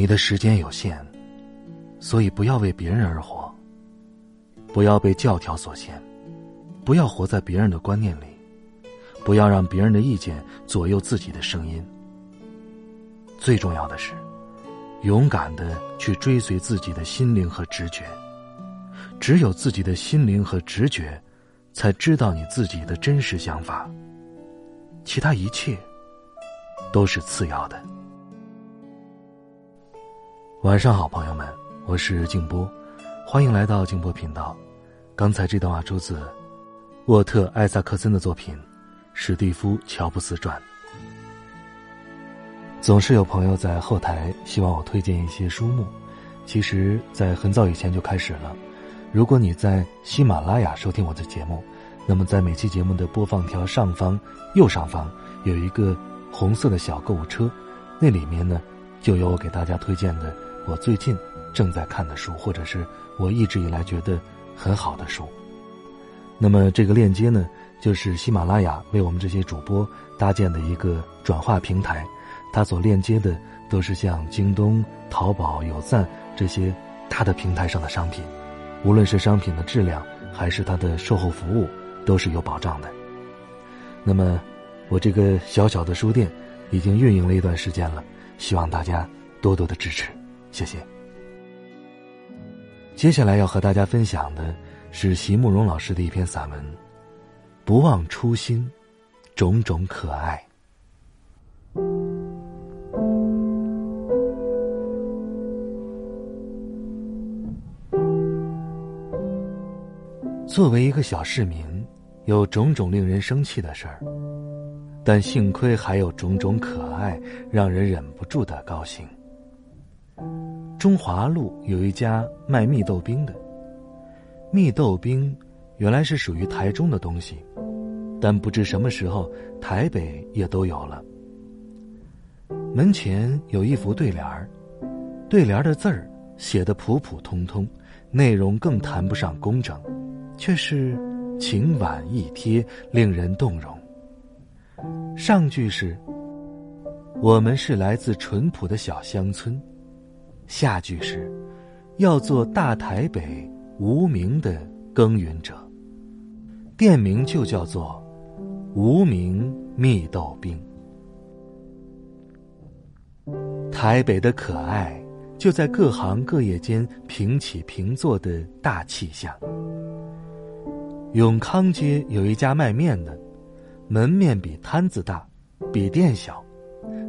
你的时间有限，所以不要为别人而活，不要被教条所限，不要活在别人的观念里，不要让别人的意见左右自己的声音。最重要的是，勇敢的去追随自己的心灵和直觉。只有自己的心灵和直觉，才知道你自己的真实想法。其他一切，都是次要的。晚上好，朋友们，我是静波，欢迎来到静波频道。刚才这段话出自沃特·艾萨克森的作品《史蒂夫·乔布斯传》。总是有朋友在后台希望我推荐一些书目，其实，在很早以前就开始了。如果你在喜马拉雅收听我的节目，那么在每期节目的播放条上方右上方有一个红色的小购物车，那里面呢就有我给大家推荐的。我最近正在看的书，或者是我一直以来觉得很好的书。那么这个链接呢，就是喜马拉雅为我们这些主播搭建的一个转化平台，它所链接的都是像京东、淘宝、有赞这些大的平台上的商品，无论是商品的质量还是它的售后服务，都是有保障的。那么我这个小小的书店已经运营了一段时间了，希望大家多多的支持。谢谢。接下来要和大家分享的是席慕容老师的一篇散文《不忘初心，种种可爱》。作为一个小市民，有种种令人生气的事儿，但幸亏还有种种可爱，让人忍不住的高兴。中华路有一家卖蜜豆冰的。蜜豆冰原来是属于台中的东西，但不知什么时候台北也都有了。门前有一幅对联儿，对联的字儿写的普普通通，内容更谈不上工整，却是情婉意贴，令人动容。上句是：“我们是来自淳朴的小乡村。”下句是，要做大台北无名的耕耘者。店名就叫做无名蜜豆冰。台北的可爱，就在各行各业间平起平坐的大气象。永康街有一家卖面的，门面比摊子大，比店小，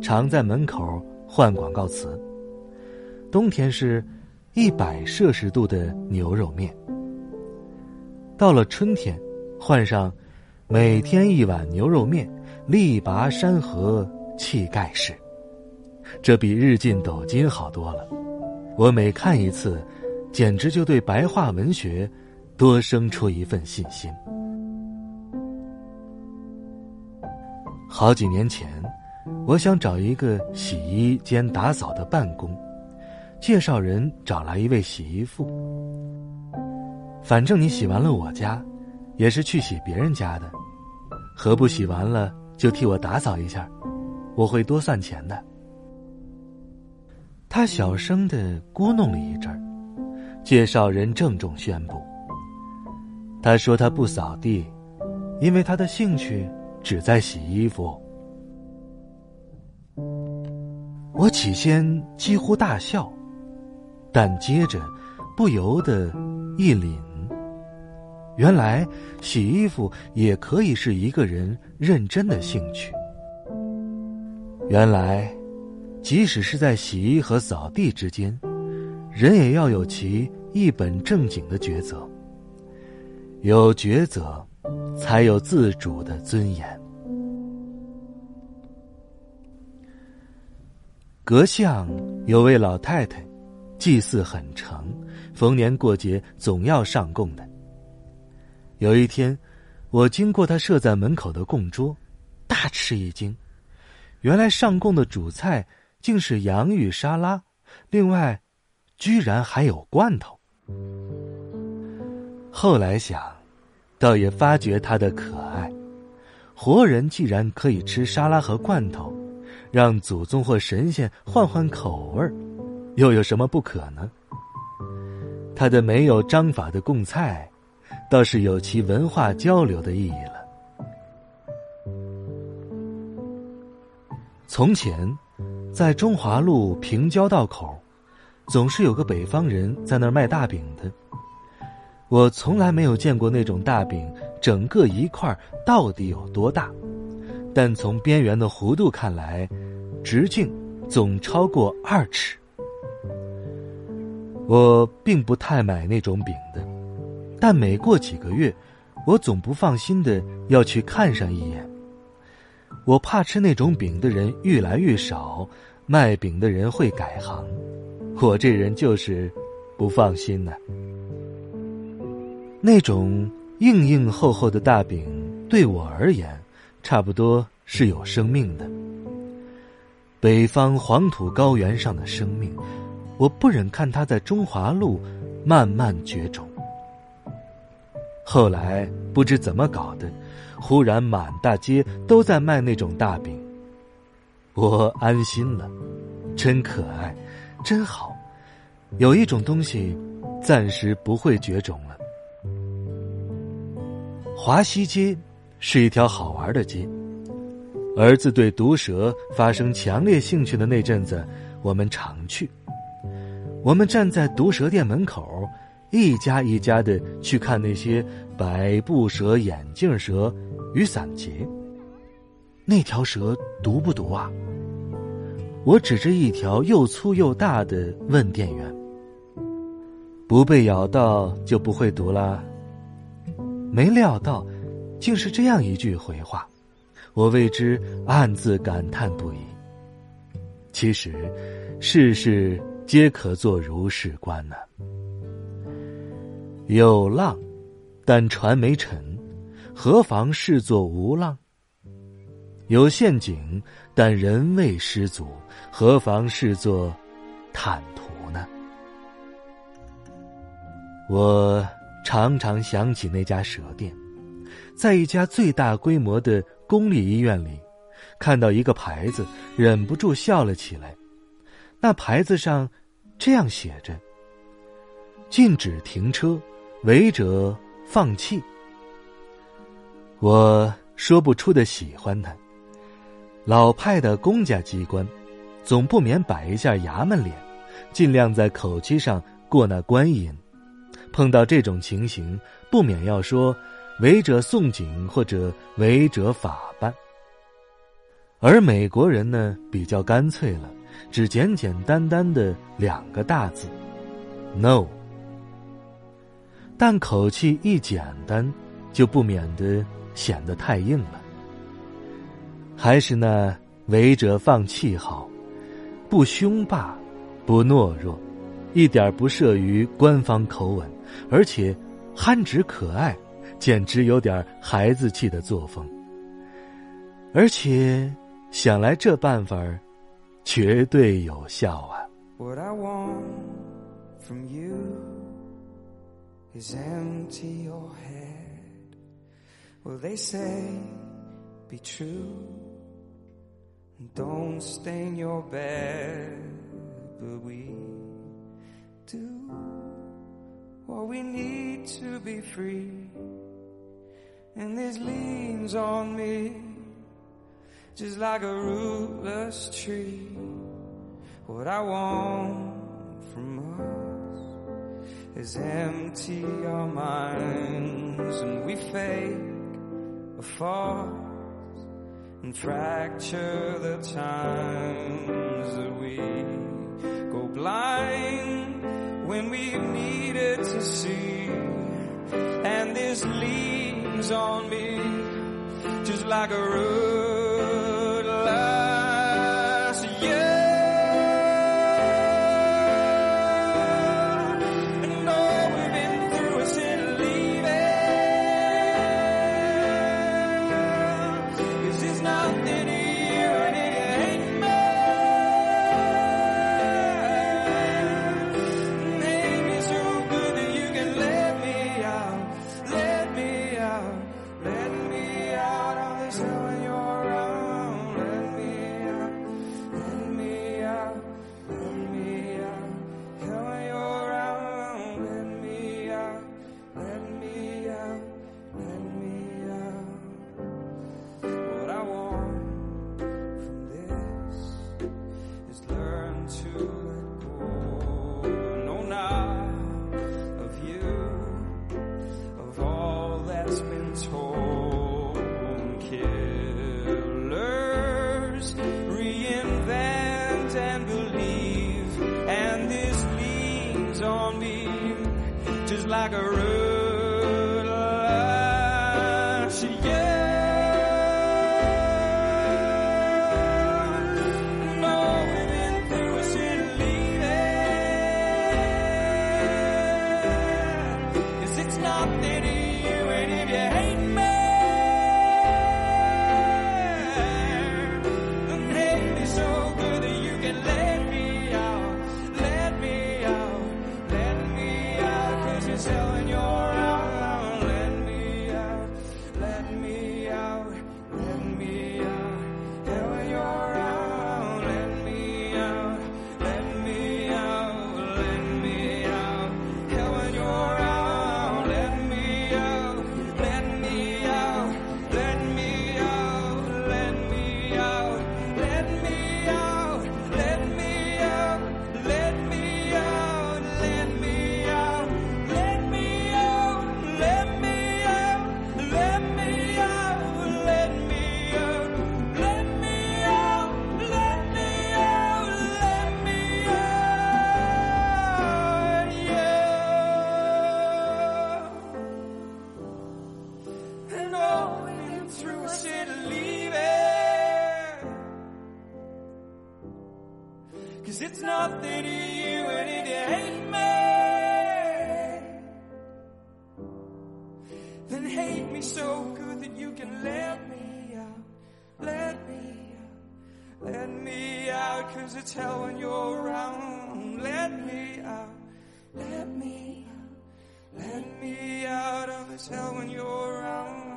常在门口换广告词。冬天是，一百摄氏度的牛肉面。到了春天，换上，每天一碗牛肉面，力拔山河，气盖世。这比日进斗金好多了。我每看一次，简直就对白话文学多生出一份信心。好几年前，我想找一个洗衣兼打扫的办公。介绍人找来一位洗衣妇。反正你洗完了我家，也是去洗别人家的，何不洗完了就替我打扫一下？我会多算钱的。他小声的咕哝了一阵儿，介绍人郑重宣布：“他说他不扫地，因为他的兴趣只在洗衣服。”我起先几乎大笑。但接着，不由得一凛。原来洗衣服也可以是一个人认真的兴趣。原来，即使是在洗衣和扫地之间，人也要有其一本正经的抉择。有抉择，才有自主的尊严。阁巷有位老太太，祭祀很成，逢年过节总要上供的。有一天，我经过他设在门口的供桌，大吃一惊，原来上供的主菜竟是洋芋沙拉，另外，居然还有罐头。后来想，倒也发觉他的可爱。活人既然可以吃沙拉和罐头。让祖宗或神仙换换口味儿，又有什么不可呢？他的没有章法的供菜，倒是有其文化交流的意义了。从前，在中华路平交道口，总是有个北方人在那儿卖大饼的。我从来没有见过那种大饼，整个一块到底有多大。但从边缘的弧度看来，直径总超过二尺。我并不太买那种饼的，但每过几个月，我总不放心的要去看上一眼。我怕吃那种饼的人越来越少，卖饼的人会改行。我这人就是不放心呢。那种硬硬厚厚的大饼，对我而言。差不多是有生命的，北方黄土高原上的生命，我不忍看它在中华路慢慢绝种。后来不知怎么搞的，忽然满大街都在卖那种大饼，我安心了，真可爱，真好，有一种东西暂时不会绝种了。华西街。是一条好玩的街。儿子对毒蛇发生强烈兴趣的那阵子，我们常去。我们站在毒蛇店门口，一家一家的去看那些百步蛇、眼镜蛇、雨伞节。那条蛇毒不毒啊？我指着一条又粗又大的问店员：“不被咬到就不会毒啦。”没料到。竟是这样一句回话，我为之暗自感叹不已。其实，事事皆可作如是观呢。有浪，但船没沉，何妨视作无浪？有陷阱，但人未失足，何妨视作坦途呢？我常常想起那家蛇店。在一家最大规模的公立医院里，看到一个牌子，忍不住笑了起来。那牌子上这样写着：“禁止停车，违者放弃。”我说不出的喜欢他。老派的公家机关，总不免摆一下衙门脸，尽量在口气上过那官瘾。碰到这种情形，不免要说。违者送警，或者违者法办。而美国人呢，比较干脆了，只简简单单的两个大字：no。但口气一简单，就不免的显得太硬了。还是那违者放弃好，不凶霸，不懦弱，一点不涉于官方口吻，而且憨直可爱。简直有点孩子气的作风，而且想来这办法绝对有效啊！What I want from you is empty your head. Well, they say be true. Don't stain your bed, but we do. What we need to be free. and this leans on me just like a rootless tree. What I want from us is empty our minds and we fake a farce and fracture the times that we go blind when we needed to see and this leaves on me just like a rootless, Let me Cause it's nothing to you and it ain't me. Then hate me so good that you can let me out, let me out, let me out. Cause it's hell when you're around. Let me out, let me out, let me out oh, of this hell when you're around.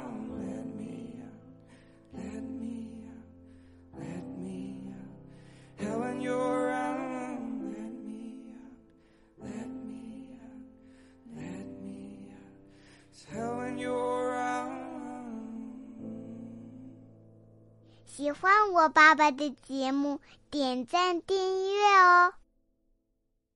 喜欢我爸爸的节目点赞订阅哦。